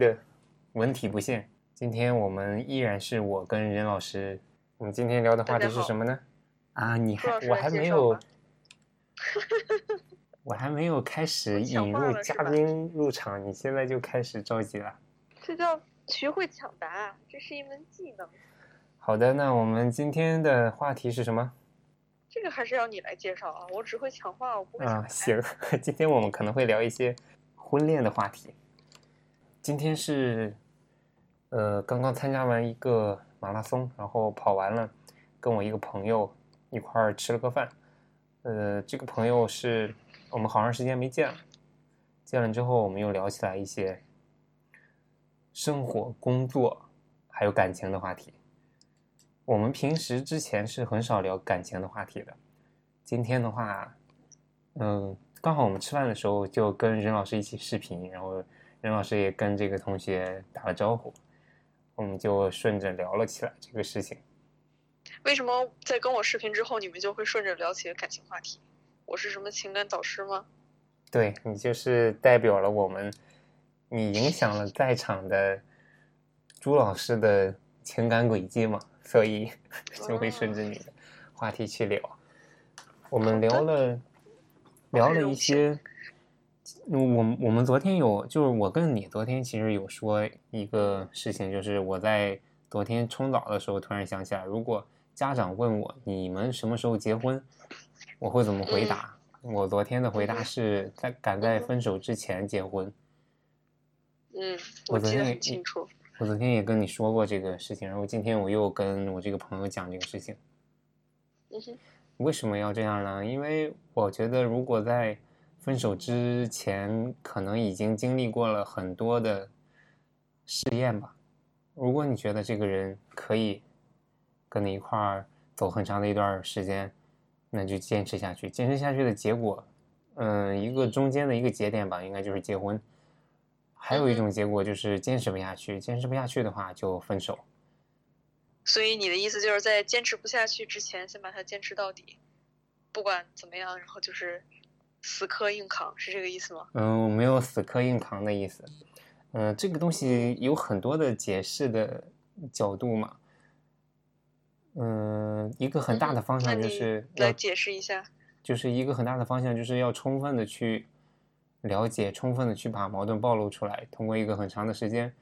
的文体不限。今天我们依然是我跟任老师。我们今天聊的话题是什么呢？啊，你还我还没有，我还没有开始引入嘉宾入场，你现在就开始着急了。这叫学会抢答，这是一门技能。好的，那我们今天的话题是什么？这个还是要你来介绍啊，我只会抢话，我不会啊。行，今天我们可能会聊一些婚恋的话题。今天是，呃，刚刚参加完一个马拉松，然后跑完了，跟我一个朋友一块儿吃了个饭。呃，这个朋友是我们好长时间没见了，见了之后我们又聊起来一些生活、工作还有感情的话题。我们平时之前是很少聊感情的话题的，今天的话，嗯，刚好我们吃饭的时候就跟任老师一起视频，然后任老师也跟这个同学打了招呼，我们就顺着聊了起来这个事情。为什么在跟我视频之后，你们就会顺着聊起感情话题？我是什么情感导师吗？对你就是代表了我们，你影响了在场的朱老师的情感轨迹嘛？所以就会顺着你的话题去聊。我们聊了聊了一些，我我们昨天有就是我跟你昨天其实有说一个事情，就是我在昨天冲澡的时候突然想起来，如果家长问我你们什么时候结婚，我会怎么回答？我昨天的回答是在赶在分手之前结婚。嗯，我记得很清楚。我昨天也跟你说过这个事情，然后今天我又跟我这个朋友讲这个事情。为什么要这样呢？因为我觉得，如果在分手之前，可能已经经历过了很多的试验吧。如果你觉得这个人可以跟你一块儿走很长的一段时间，那就坚持下去。坚持下去的结果，嗯，一个中间的一个节点吧，应该就是结婚。还有一种结果就是坚持不下去，坚持不下去的话就分手。所以你的意思就是在坚持不下去之前，先把它坚持到底，不管怎么样，然后就是死磕硬扛，是这个意思吗？嗯，我没有死磕硬扛的意思。嗯，这个东西有很多的解释的角度嘛。嗯，一个很大的方向就是来解释一下，就是一个很大的方向就是要充分的去。了解，充分的去把矛盾暴露出来，通过一个很长的时间，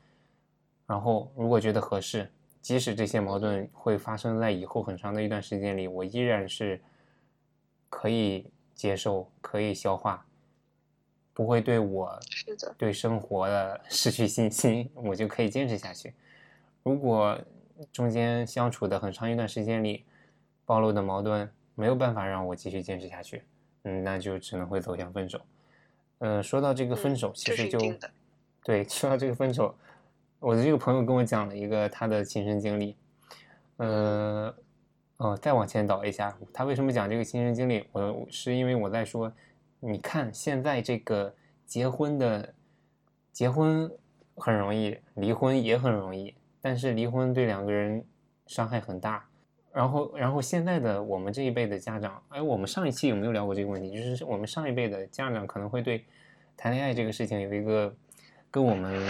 然后如果觉得合适，即使这些矛盾会发生在以后很长的一段时间里，我依然是可以接受、可以消化，不会对我对生活的 失去信心，我就可以坚持下去。如果中间相处的很长一段时间里，暴露的矛盾没有办法让我继续坚持下去，嗯，那就只能会走向分手。嗯，说到这个分手，其实就 对，说到这个分手，我的这个朋友跟我讲了一个他的亲身经历。呃，哦，再往前倒一下，他为什么讲这个亲身经历？我是因为我在说，你看现在这个结婚的，结婚很容易，离婚也很容易，但是离婚对两个人伤害很大。然后，然后现在的我们这一辈的家长，哎，我们上一期有没有聊过这个问题？就是我们上一辈的家长可能会对谈恋爱这个事情有一个跟我们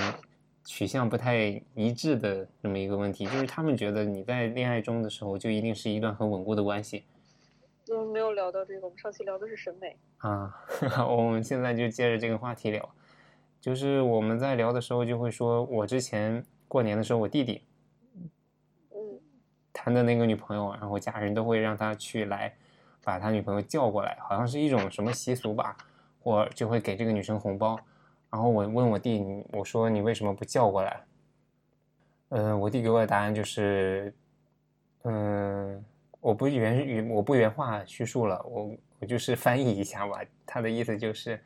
取向不太一致的这么一个问题，就是他们觉得你在恋爱中的时候就一定是一段很稳固的关系。嗯，没有聊到这个，我们上期聊的是审美啊。我们现在就接着这个话题聊，就是我们在聊的时候就会说，我之前过年的时候，我弟弟。嗯谈的那个女朋友，然后家人都会让他去来，把他女朋友叫过来，好像是一种什么习俗吧，或就会给这个女生红包。然后我问我弟，我说你为什么不叫过来？嗯，我弟给我的答案就是，嗯，我不原原我不原话叙述了，我我就是翻译一下吧。他的意思就是，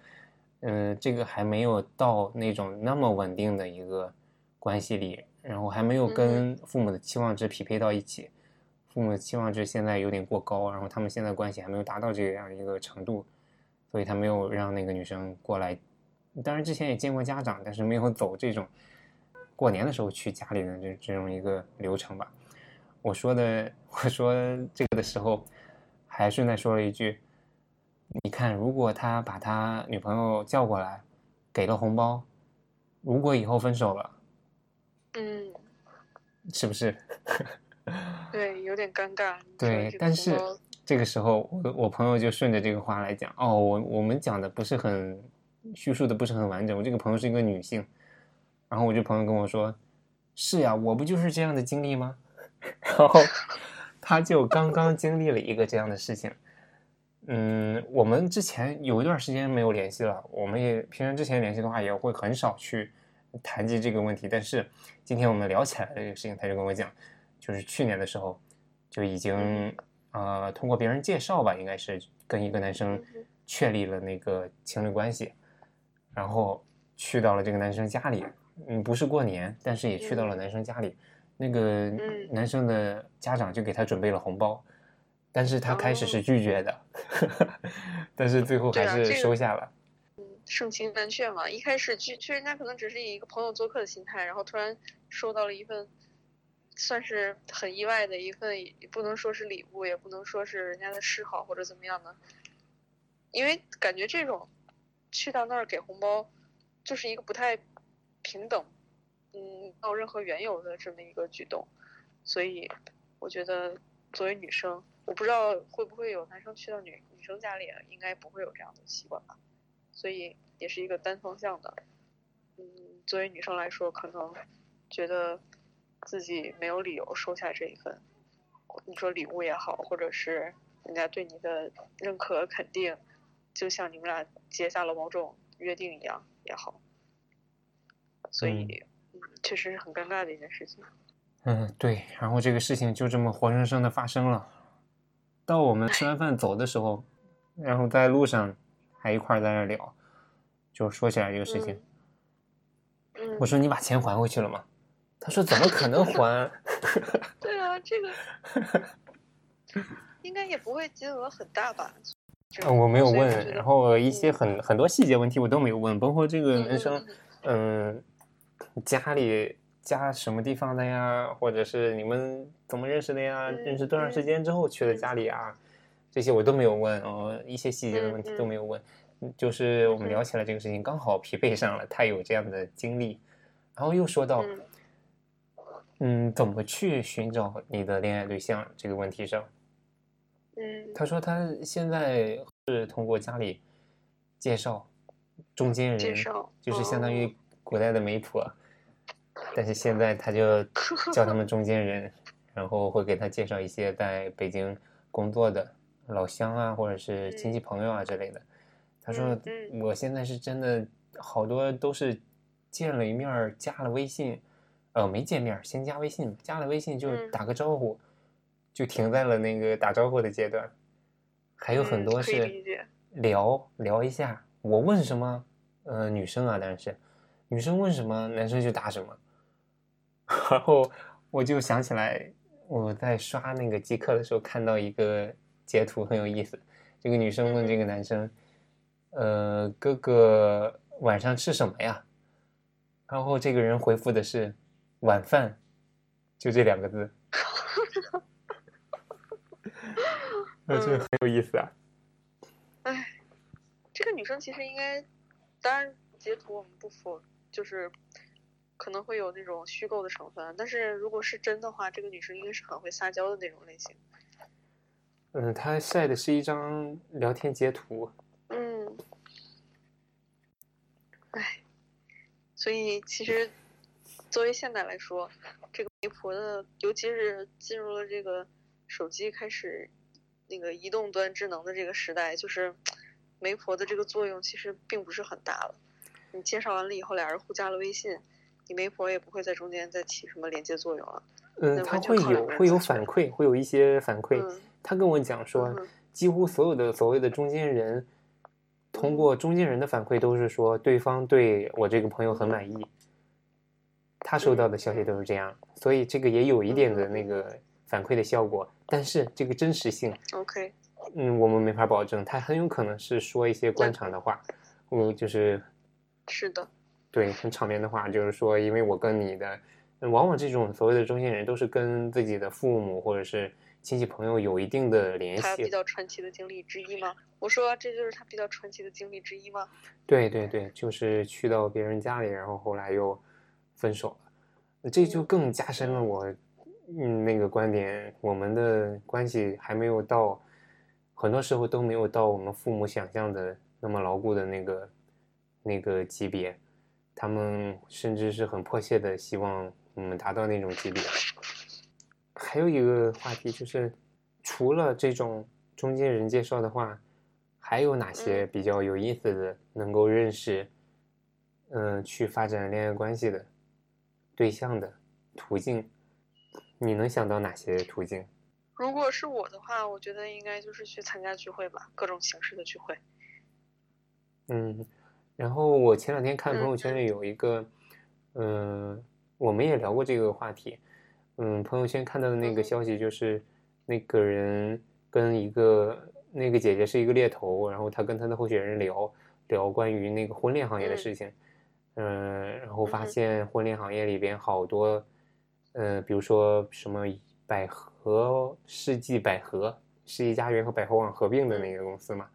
嗯，这个还没有到那种那么稳定的一个关系里。然后还没有跟父母的期望值匹配到一起，父母的期望值现在有点过高，然后他们现在关系还没有达到这样一个程度，所以他没有让那个女生过来。当然之前也见过家长，但是没有走这种过年的时候去家里的这这种一个流程吧。我说的我说这个的时候，还顺带说了一句：“你看，如果他把他女朋友叫过来，给了红包，如果以后分手了，嗯，是不是？对，有点尴尬。对这，个但是这个时候，我我朋友就顺着这个话来讲，哦，我我们讲的不是很叙述的不是很完整。我这个朋友是一个女性，然后我这朋友跟我说，是呀，我不就是这样的经历吗？然后他就刚刚经历了一个这样的事情。嗯，我们之前有一段时间没有联系了，我们也平常之前联系的话也会很少去谈及这个问题。但是今天我们聊起来这个事情，他就跟我讲，就是去年的时候就已经呃通过别人介绍吧，应该是跟一个男生确立了那个情侣关系，然后去到了这个男生家里，嗯，不是过年，但是也去到了男生家里，那个嗯男生的家长就给他准备了红包，但是他开始是拒绝的，但是最后还是收下了。盛情难却嘛。一开始去去人家可能只是以一个朋友做客的心态，然后突然收到了一份，算是很意外的一份，也不能说是礼物，也不能说是人家的示好或者怎么样的，因为感觉这种去到那儿给红包，就是一个不太平等，嗯，没有任何缘由的这么一个举动，所以我觉得作为女生，我不知道会不会有男生去到女女生家里，应该不会有这样的习惯吧。所以也是一个单方向的。嗯，作为女生来说，可能觉得自己没有理由收下这一份，你说礼物也好，或者是人家对你的认可肯定，就像你们俩结下了某种约定一样也好。所以，嗯，确实是很尴尬的一件事情。嗯，对，然后这个事情就这么活生生的发生了。到我们吃完饭走的时候，然后在路上还一块儿在那聊，就说起来这个事情。嗯，我说你把钱还回去了吗？他说怎么可能还？对啊，这个应该也不会金额很大吧？这呃我没有问，然后一些很很多细节问题我都没有问，包括这个嗯男生，嗯，家里家什么地方的呀，或者是你们怎么认识的呀？嗯认识多长时间之后去的家里啊？这些我都没有问，哦，一些细节的问题嗯嗯都没有问，嗯就是我们嗯聊起来这个事情，刚好匹配上了他有这样的经历，然后又说到，嗯嗯，怎么去寻找你的恋爱对象这个问题上。嗯。他说他现在是通过家里介绍中间人，介绍就是相当于哦古代的媒婆，但是现在他就 叫他们中间人，然后会给他介绍一些在北京工作的老乡啊，或者是亲戚朋友啊之类的。他说我现在是真的好多都是见了一面，加了微信，呃，没见面，先加微信，加了微信就嗯。打个招呼，就停在了那个打招呼的阶段。还有很多是聊聊一下，我问什么，呃，女生啊，当然是女生问什么，男生就答什么。然后我就想起来，我在刷那个极客的时候看到一个截图很有意思，这个女生问这个男生，呃，哥哥晚上吃什么呀？然后这个人回复的是晚饭，就这两个字。我觉得很有意思啊。哎，这个女生其实应该，当然截图我们不否，就是可能会有那种虚构的成分，但是如果是真的话，这个女生应该是很会撒娇的那种类型。嗯，她晒的是一张聊天截图。嗯，哎，所以其实作为现代来说，这个媒婆的，尤其是进入了这个手机开始那个移动端智能的这个时代，就是媒婆的这个作用其实并不是很大了。你介绍完了以后，俩人互加了微信，你媒婆也不会在中间再起什么连接作用了。嗯，他会有会有反馈，会有一些反馈。嗯他跟我讲说嗯，几乎所有的所谓的中间人，通嗯过中间人的反馈都是说对方对我这个朋友很满意，他收到的消息都是这样，所以这个也有一点的那个反馈的效果。但是这个真实性，，OK，嗯，我们没法保证，他很有可能是说一些官场的话，嗯，就是是的，对很场面的话，就是说，因为我跟你的嗯往往这种所谓的中间人都是跟自己的父母或者是亲戚朋友有一定的联系他比。较传奇的经历之一吗？我说这就是他比较传奇的经历之一吗？对对对，就是去到别人家里，然后后来又分手了，这就更加深了我嗯那个观点，我们的关系还没有到，很多时候都没有到我们父母想象的那么牢固的那个那个级别，他们甚至是很迫切的希望我们达到那种级别。还有一个话题就是，除了这种中间人介绍的话，还有哪些比较有意思的能够认识，嗯、去发展恋爱关系的对象的途径？你能想到哪些途径？如果是我的话，我觉得应该就是去参加聚会吧，各种形式的聚会。嗯，然后我前两天看朋友嗯圈里有一个，嗯、我们也聊过这个话题，嗯，朋友圈看到的那个消息就是，那个人跟一个那个姐姐是一个猎头，然后他跟他的候选人聊聊关于那个婚恋行业的嗯。事情，嗯、然后发现婚恋行业里边好多，呃，比如说什么百合世纪百合，世纪佳缘和百合网合并的那个公司嘛。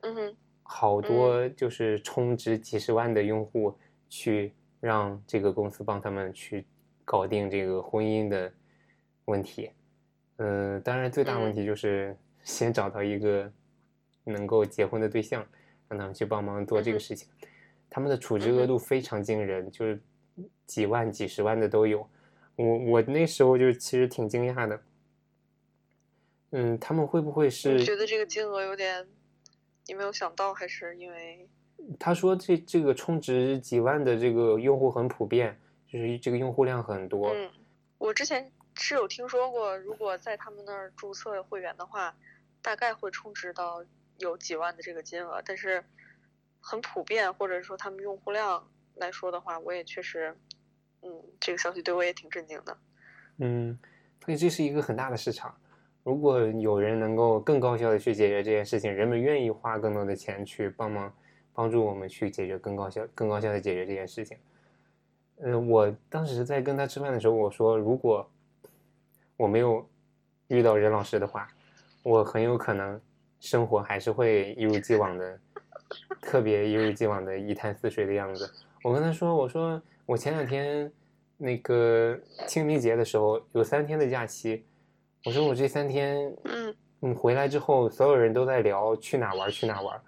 嗯哼，好多就是充值几十万的用户去让这个公司帮他们去搞定这个婚姻的问题。嗯、当然最大问题就是 先找到一个能够结婚的对象，让他们去帮忙做这个事情。他们的处置额度非常惊人，就是几万、几十万的都有。我我那时候就其实挺惊讶的。嗯，他们会不会是？你觉得这个金额有点，你没有想到，还是因为他说这这个充值几万的这个用户很普遍，就是这个用户量很多。嗯，我之前是有听说过，如果在他们那儿注册会员的话，大概会充值到有几万的这个金额，但是很普遍，或者说他们用户量来说的话，我也确实，嗯，这个消息对我也挺震惊的。嗯，所以这是一个很大的市场。如果有人能够更高效的去解决这件事情，人们愿意花更多的钱去帮忙帮助我们去解决更高效、更高效的解决这件事情。嗯，我当时在跟他吃饭的时候，我说，如果我没有遇到任老师的话，我很有可能生活还是会一如既往的，特别一如既往的一潭死水的样子。我跟他说，我说我前两天那个清明节的时候有三天的假期，我说我这三天，嗯。嗯，回来之后所有人都在聊去哪玩去哪玩，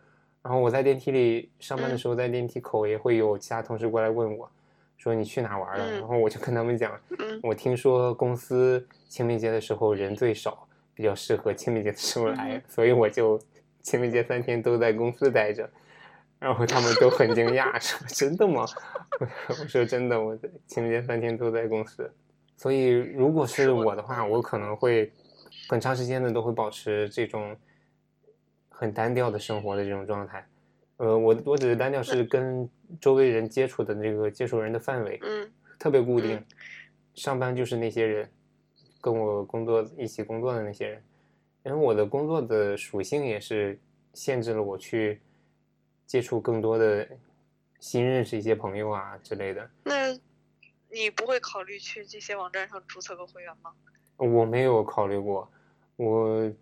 然后我在电梯里上班的嗯。时候，在电梯口也会有其他同事过来问我，说你去哪玩了，嗯。然后我就跟他们讲，嗯。我听说公司清明节的时候人最少，比较适合清明节的时候来，嗯所以我就清明节三天都在公司待着。然后他们都很惊讶，说：“真的吗？”我 我说：“真的，我在清明节三天都在公司。”所以，如果是是我我的话，我可能会很长时间的都会保持这种很单调的生活的这种状态。呃，我我只是单调是跟周围人接触的那个接触人的范围，嗯特别固定嗯。上班就是那些人，跟我工作一起工作的那些人。然后我的工作的属性也是限制了我去接触更多的新认识一些朋友啊之类的。那你不会考虑去这些网站上注册个会员吗？我没有考虑过，我嗯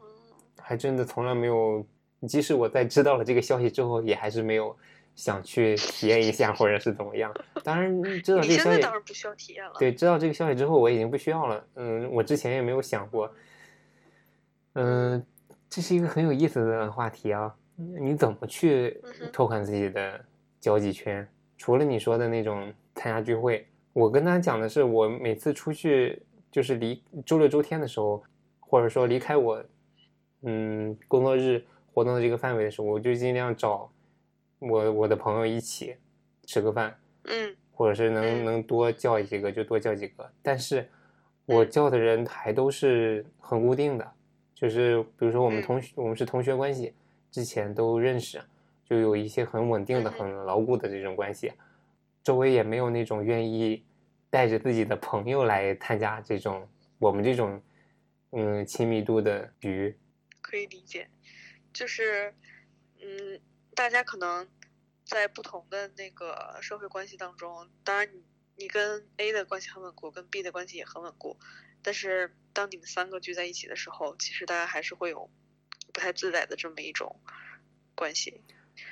还真的从来没有。即使我在知道了这个消息之后，也还是没有想去体验一下，或者是怎么样。当然，知道这个消息，在当然不需要体验了。对，知道这个消息之后，我已经不需要了。嗯，我之前也没有想过。嗯，这是一个很有意思的话题啊。你怎么去拓宽自己的交际圈？除了你说的那种参加聚会，我跟他讲的是，我每次出去就是离周六周天的时候，或者说离开我嗯工作日活动的这个范围的时候，我就尽量找我我的朋友一起吃个饭。嗯或者是能嗯能多叫几个就多叫几个，但是我叫的人还都是很固定的，就是比如说我们嗯同学，我们是同学关系，之前都认识，就有一些很稳定的、嗯。很牢固的这种关系，周围也没有那种愿意带着自己的朋友来参加这种我们这种嗯亲密度的局，可以理解，就是，嗯，大家可能在不同的那个社会关系当中，当然你你跟 A 的关系很稳固，跟 B 的关系也很稳固，但是当你们三个聚在一起的时候，其实大家还是会有不太自在的这么一种关系。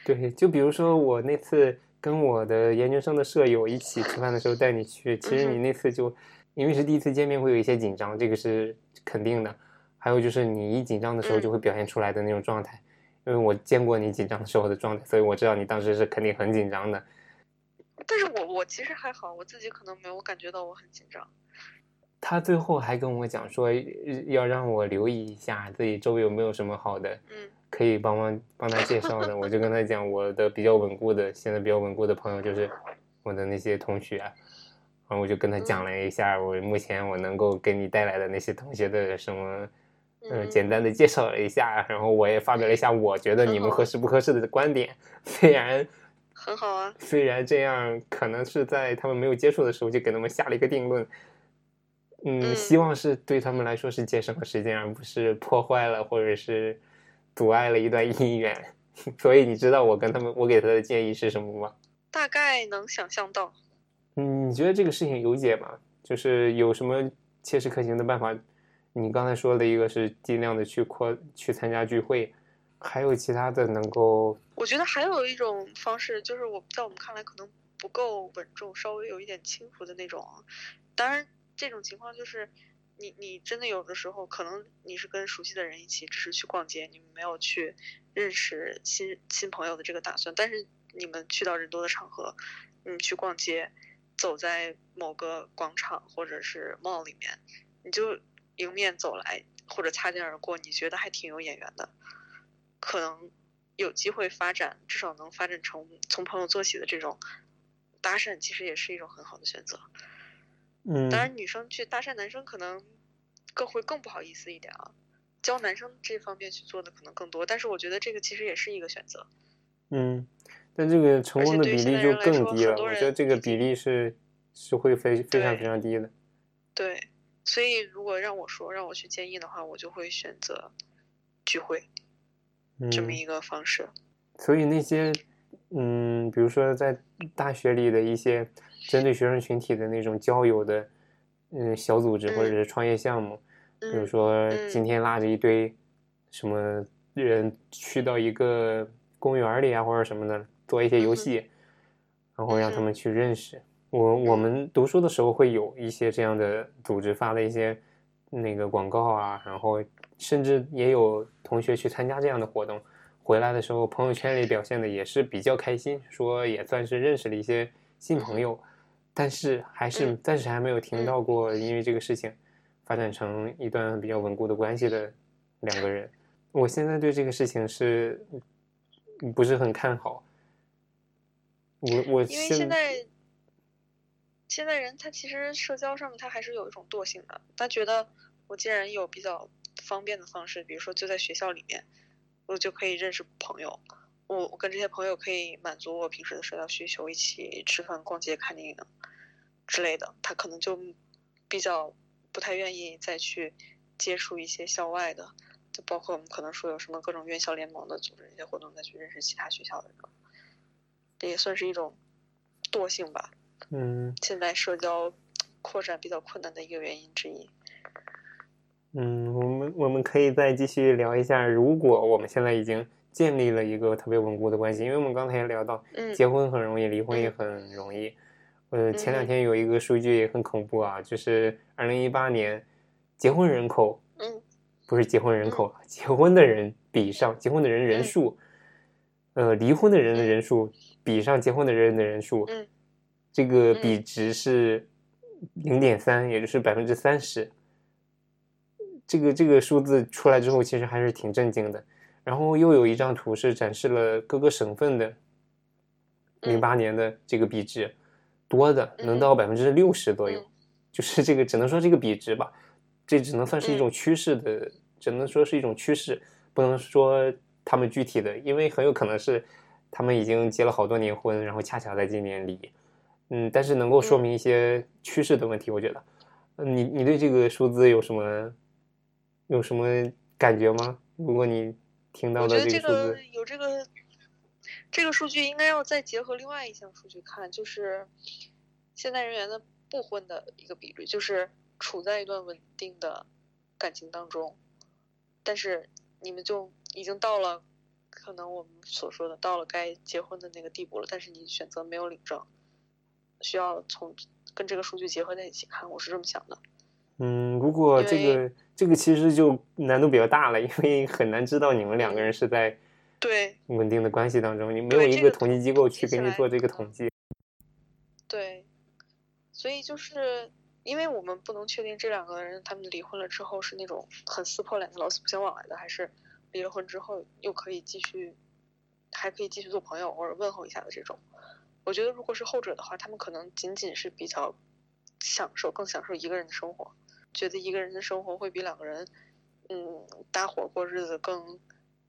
对，就比如说我那次跟我的研究生的舍友一起吃饭的时候带你去，其实你那次就因为是第一次见面，会有一些紧张，这个是肯定的。还有就是你一紧张的时候就会表现出来的那种状态，因为我见过你紧张时候的状态，所以我知道你当时是肯定很紧张的。但是我我其实还好，我自己可能没有感觉到我很紧张。他最后还跟我讲说，要让我留意一下自己周围有没有什么好的，嗯，可以帮忙帮他介绍的。我就跟他讲，我的比较稳固的，现在比较稳固的朋友就是我的那些同学，然后我就跟他讲了一下我目前我能够给你带来的那些同学的什么，嗯，简单的介绍了一下，然后我也发表了一下我觉得你们合适不合适的观点，虽然。很好啊，虽然这样可能是在他们没有接触的时候就给他们下了一个定论，嗯，希望是对他们来说是节省了时间，而不是破坏了或者是阻碍了一段姻缘。所以你知道我跟他们我给他的建议是什么吗？大概能想象到。嗯，你觉得这个事情有解吗？就是有什么切实可行的办法？你刚才说的一个是尽量的去扩去参加聚会。还有其他的能够？我觉得还有一种方式，就是我在我们看来可能不够稳重，稍微有一点轻浮的那种。当然，这种情况就是你你真的有的时候可能你是跟熟悉的人一起，只是去逛街，你们没有去认识新新朋友的这个打算。但是你们去到人多的场合，你去逛街，走在某个广场或者是 mall 里面，你就迎面走来或者擦肩而过，你觉得还挺有眼缘的。可能有机会发展，至少能发展成从朋友做起的这种搭讪，其实也是一种很好的选择。嗯，当然，女生去搭讪男生可能更会更不好意思一点啊。教男生这方面去做的可能更多，但是我觉得这个其实也是一个选择。嗯，但这个成功的比例就更低了。我觉得这个比例是是会非非常非常低的。对，所以如果让我说让我去建议的话，我就会选择聚会。这么一个方式，所以那些，嗯，比如说在大学里的一些针对学生群体的那种交友的，嗯，小组织或者是创业项目，比如说今天拉着一堆什么人去到一个公园里啊或者什么的，做一些游戏，然后让他们去认识。我我们读书的时候会有一些这样的组织发的一些那个广告啊，然后。甚至也有同学去参加这样的活动，回来的时候朋友圈里表现的也是比较开心，说也算是认识了一些新朋友，但是还是暂时还没有听到过因为这个事情发展成一段比较稳固的关系的两个人。我现在对这个事情是不是很看好？我我因为现在现在人他其实社交上面他还是有一种惰性的，他觉得我既然有比较。方便的方式，比如说就在学校里面，我就可以认识朋友。我我跟这些朋友可以满足我平时的社交需求，一起吃饭、逛街、看电影之类的。他可能就比较不太愿意再去接触一些校外的，就包括我们可能说有什么各种院校联盟的组织一些活动，再去认识其他学校的人。这也算是一种惰性吧。嗯。现在社交扩展比较困难的一个原因之一。嗯，我们我们可以再继续聊一下，如果我们现在已经建立了一个特别稳固的关系，因为我们刚才也聊到，结婚很容易，离婚也很容易。呃，前两天有一个数据也很恐怖啊，就是二零一八年结婚人口，嗯，不是结婚人口，结婚的人比上结婚的人人数，呃，离婚的人的人数比上结婚的人的人数，嗯，这个比值是零点三，也就是百分之三十。这个这个数字出来之后，其实还是挺震惊的。然后又有一张图是展示了各个省份的零八年的这个比值，多的能到百分之六十左右。就是这个只能说这个比值吧，这只能算是一种趋势的，只能说是一种趋势，不能说他们具体的，因为很有可能是他们已经结了好多年婚，然后恰巧在今年离。嗯，但是能够说明一些趋势的问题，我觉得。你你对这个数字有什么？有什么感觉吗？如果你听到的这个有这个这个数据，应该要再结合另外一项数据看，就是现代人员的不婚的一个比率，就是处在一段稳定的感情当中，但是你们就已经到了可能我们所说的到了该结婚的那个地步了，但是你选择没有领证，需要从跟这个数据结合在一起看，我是这么想的。嗯，如果这个这个其实就难度比较大了，因为 很难知道你们两个人是在对稳定的关系当中，你没有一个统计机构去给你做这个统计。对，所以就是因为我们不能确定这两个人他们离婚了之后是那种很撕破脸的老死不相往来的，还是离了婚之后又可以继续，还可以继续做朋友或者问候一下的这种。我觉得如果是后者的话，他们可能仅仅是比较享受，更享受一个人的生活，觉得一个人的生活会比两个人，嗯，搭伙过日子更，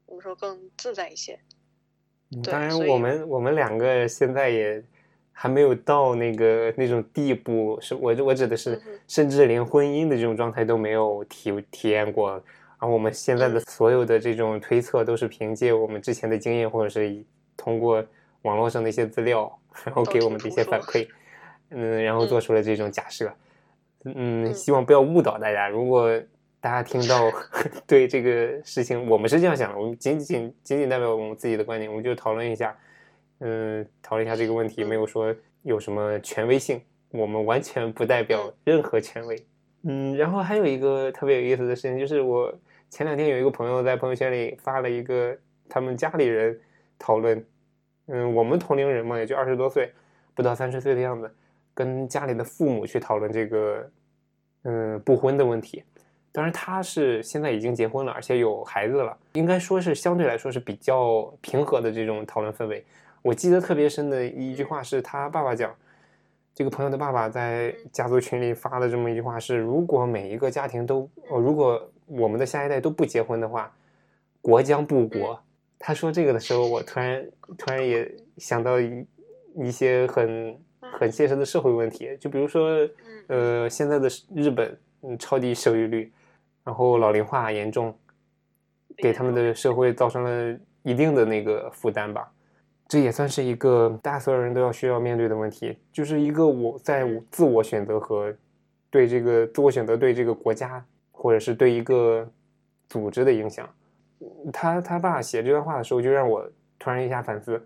怎么说更自在一些。当然，我们我们两个现在也。还没有到那个那种地步，是我我指的是，甚至连婚姻的这种状态都没有体体验过。然后我们现在的所有的这种推测，都是凭借我们之前的经验，或者是通过网络上的一些资料，然后给我们的一些反馈，嗯，然后做出了这种假设。嗯，希望不要误导大家。如果大家听到 对这个事情，我们是这样想的，我们仅仅仅仅代表我们自己的观点，我们就讨论一下。嗯，讨论一下这个问题，没有说有什么权威性，我们完全不代表任何权威。嗯，然后还有一个特别有意思的事情，就是我前两天有一个朋友在朋友圈里发了一个他们家里人讨论，嗯，我们同龄人嘛，也就二十多岁，不到三十岁的样子，跟家里的父母去讨论这个，嗯，不婚的问题。当然他是现在已经结婚了，而且有孩子了，应该说是相对来说是比较平和的这种讨论氛围。我记得特别深的一句话是他爸爸讲，这个朋友的爸爸在家族群里发的这么一句话是：如果每一个家庭都，哦，如果我们的下一代都不结婚的话，国将不国。他说这个的时候，我突然突然也想到一一些很很现实的社会问题，就比如说，呃，现在的日本，嗯，超低生育率，然后老龄化严重，给他们的社会造成了一定的那个负担吧。这也算是一个大家所有人都要需要面对的问题，就是一个我在自我选择和对这个自我选择对这个国家或者是对一个组织的影响。他他爸写这段话的时候，就让我突然一下反思：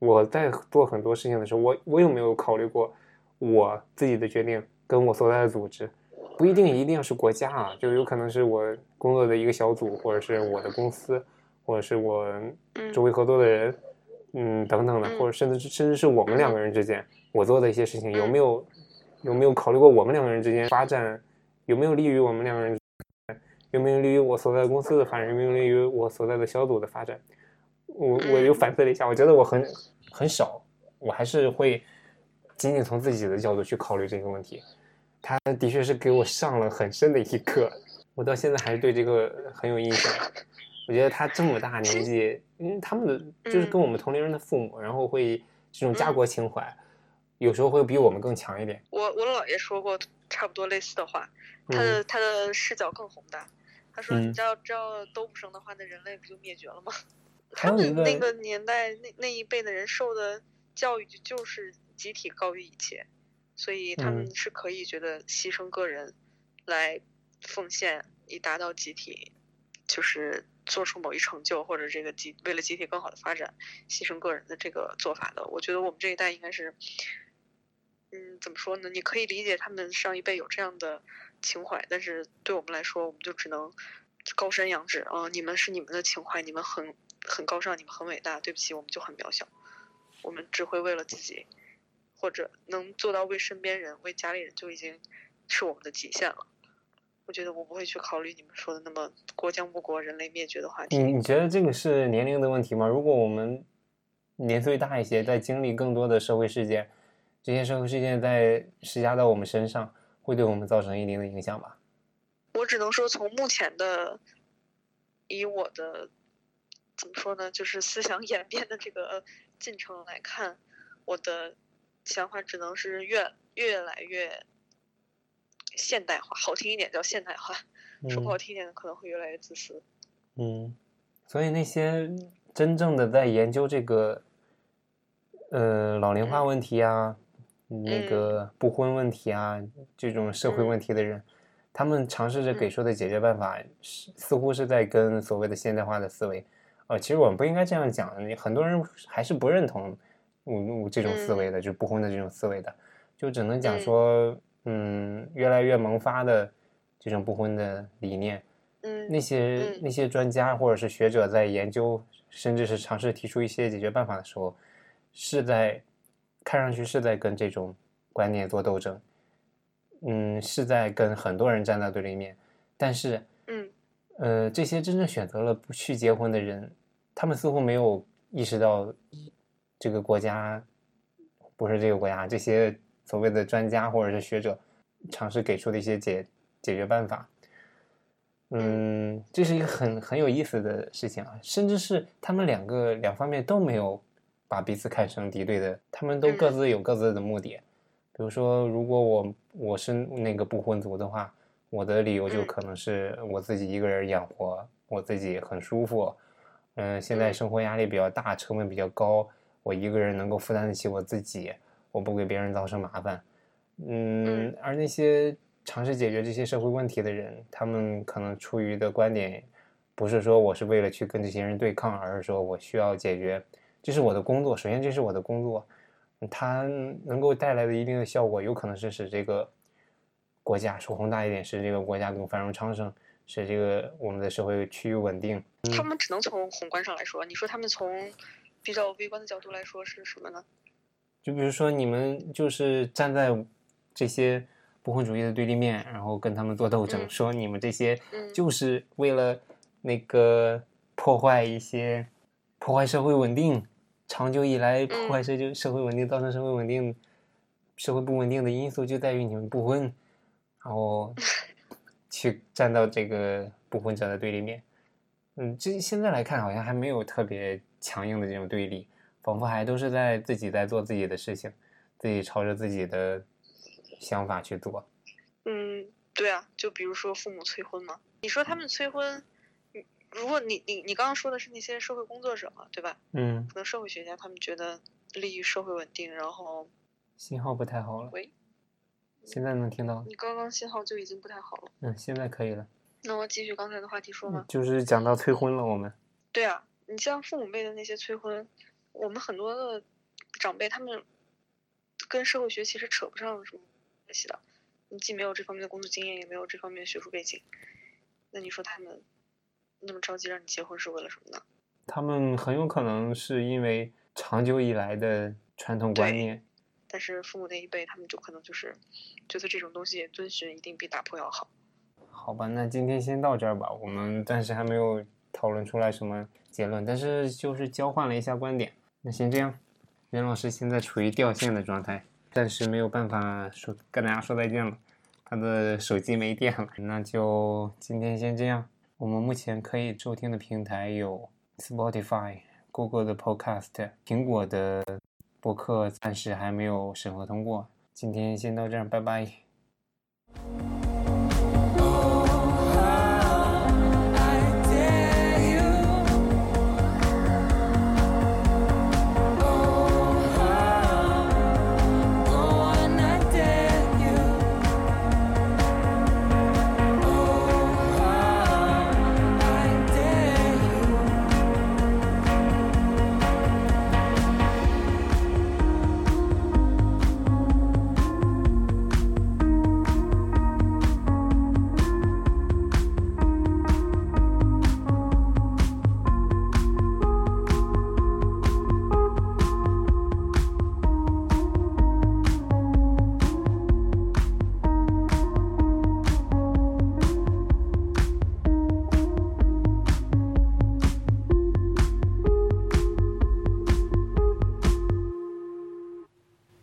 我在做很多事情的时候，我我有没有考虑过我自己的决定跟我所在的组织，不一定一定要是国家啊，就有可能是我工作的一个小组，或者是我的公司，或者是我周围合作的人。嗯，等等的，或者甚至甚至是我们两个人之间，我做的一些事情，有没有有没有考虑过我们两个人之间发展，有没有利于我们两个人，有没有利于我所在的公司的发展，有没有利于我所在的小组的发展？我我又反思了一下，我觉得我很很少，我还是会仅仅从自己的角度去考虑这个问题。他的确是给我上了很深的一课，我到现在还是对这个很有印象。我觉得他这么大年纪，因为他们的就是跟我们同龄人的父母，然后会这种家国情怀，有时候会比我们更强一点。我我姥爷说过差不多类似的话，他的他的视角更宏大。他说：“你知道，知道都不生的话，那人类不就灭绝了吗？”他们那个年代那那一辈的人受的教育就就是集体高于一切，所以他们是可以觉得牺牲个人来奉献，以达到集体，就是。做出某一成就，或者这个集为了集体更好的发展，牺牲个人的这个做法的，我觉得我们这一代应该是，嗯，怎么说呢？你可以理解他们上一辈有这样的情怀，但是对我们来说，我们就只能高山仰止啊！你们是你们的情怀，你们很很高尚，你们很伟大。对不起，我们就很渺小，我们只会为了自己，或者能做到为身边人、为家里人，就已经是我们的极限了。我觉得我不会去考虑你们说的那么国将不国、人类灭绝的话题。你你觉得这个是年龄的问题吗？如果我们年岁大一些，在经历更多的社会事件，这些社会事件在施加到我们身上，会对我们造成一定的影响吧？我只能说，从目前的以我的怎么说呢，就是思想演变的这个进程来看，我的想法只能是越越来越。现代化，好听一点叫现代化，说不好听一点可能会越来越自私。嗯，所以那些真正的在研究这个，呃，老龄化问题啊，那个不婚问题啊这种社会问题的人，他们尝试着给出的解决办法是似乎是在跟所谓的现代化的思维，呃，其实我们不应该这样讲，很多人还是不认同我我这种思维的，就不婚的这种思维的，就只能讲说，嗯，越来越萌发的这种不婚的理念。嗯，那些那些专家或者是学者在研究，甚至是尝试提出一些解决办法的时候，是在看上去是在跟这种观念做斗争，嗯，是在跟很多人站在对立面。但是，嗯，呃，这些真正选择了不去结婚的人，他们似乎没有意识到这个国家不是这个国家，这些所谓的专家或者是学者尝试给出的一些解解决办法。嗯，这是一个很很有意思的事情啊，甚至是他们两个两方面都没有把彼此看成敌对的，他们都各自有各自的目的。比如说，如果我我是那个不婚族的话，我的理由就可能是我自己一个人养活我自己很舒服。嗯，现在生活压力比较大，成本比较高，我一个人能够负担得起我自己，我不给别人造成麻烦。嗯，而那些。尝试解决这些社会问题的人，他们可能出于的观点，不是说我是为了去跟这些人对抗，而是说我需要解决，这是我的工作。首先，这是我的工作，它能够带来的一定的效果，有可能是使这个国家说宏大一点，使这个国家更繁荣昌盛，使这个我们的社会趋于稳定。他们只能从宏观上来说，你说他们从比较微观的角度来说是什么呢？就比如说，你们就是站在这些。不婚主义的对立面，然后跟他们做斗争，说你们这些就是为了那个破坏一些破坏社会稳定，长久以来破坏社就社会稳定，造成社会稳定社会不稳定的因素就在于你们不婚，然后去站到这个不婚者的对立面。嗯，这现在来看好像还没有特别强硬的这种对立，仿佛还都是在自己在做自己的事情，自己朝着自己的。想法去做，嗯，对啊，就比如说父母催婚嘛，你说他们催婚，如果你你你刚刚说的是那些社会工作者嘛，对吧？嗯，可能社会学家他们觉得利于社会稳定，然后信号不太好了。喂，现在能听到？你刚刚信号就已经不太好了。嗯，现在可以了。那我继续刚才的话题说吗？就是讲到催婚了，我们。对啊，你像父母辈的那些催婚，我们很多的长辈他们跟社会学其实扯不上什么关。系的，你既没有这方面的工作经验，也没有这方面学术背景，那你说他们那么着急让你结婚是为了什么呢？他们很有可能是因为长久以来的传统观念。但是父母那一辈，他们就可能就是觉得这种东西遵循一定比打破要好。好吧，那今天先到这儿吧。我们暂时还没有讨论出来什么结论，但是就是交换了一下观点。那先这样，袁老师现在处于掉线的状态。暂时没有办法说跟大家说再见了，他的手机没电了，那就今天先这样。我们目前可以收听的平台有 Spotify、Google 的 Podcast、苹果的博客，暂时还没有审核通过。今天先到这儿，拜拜。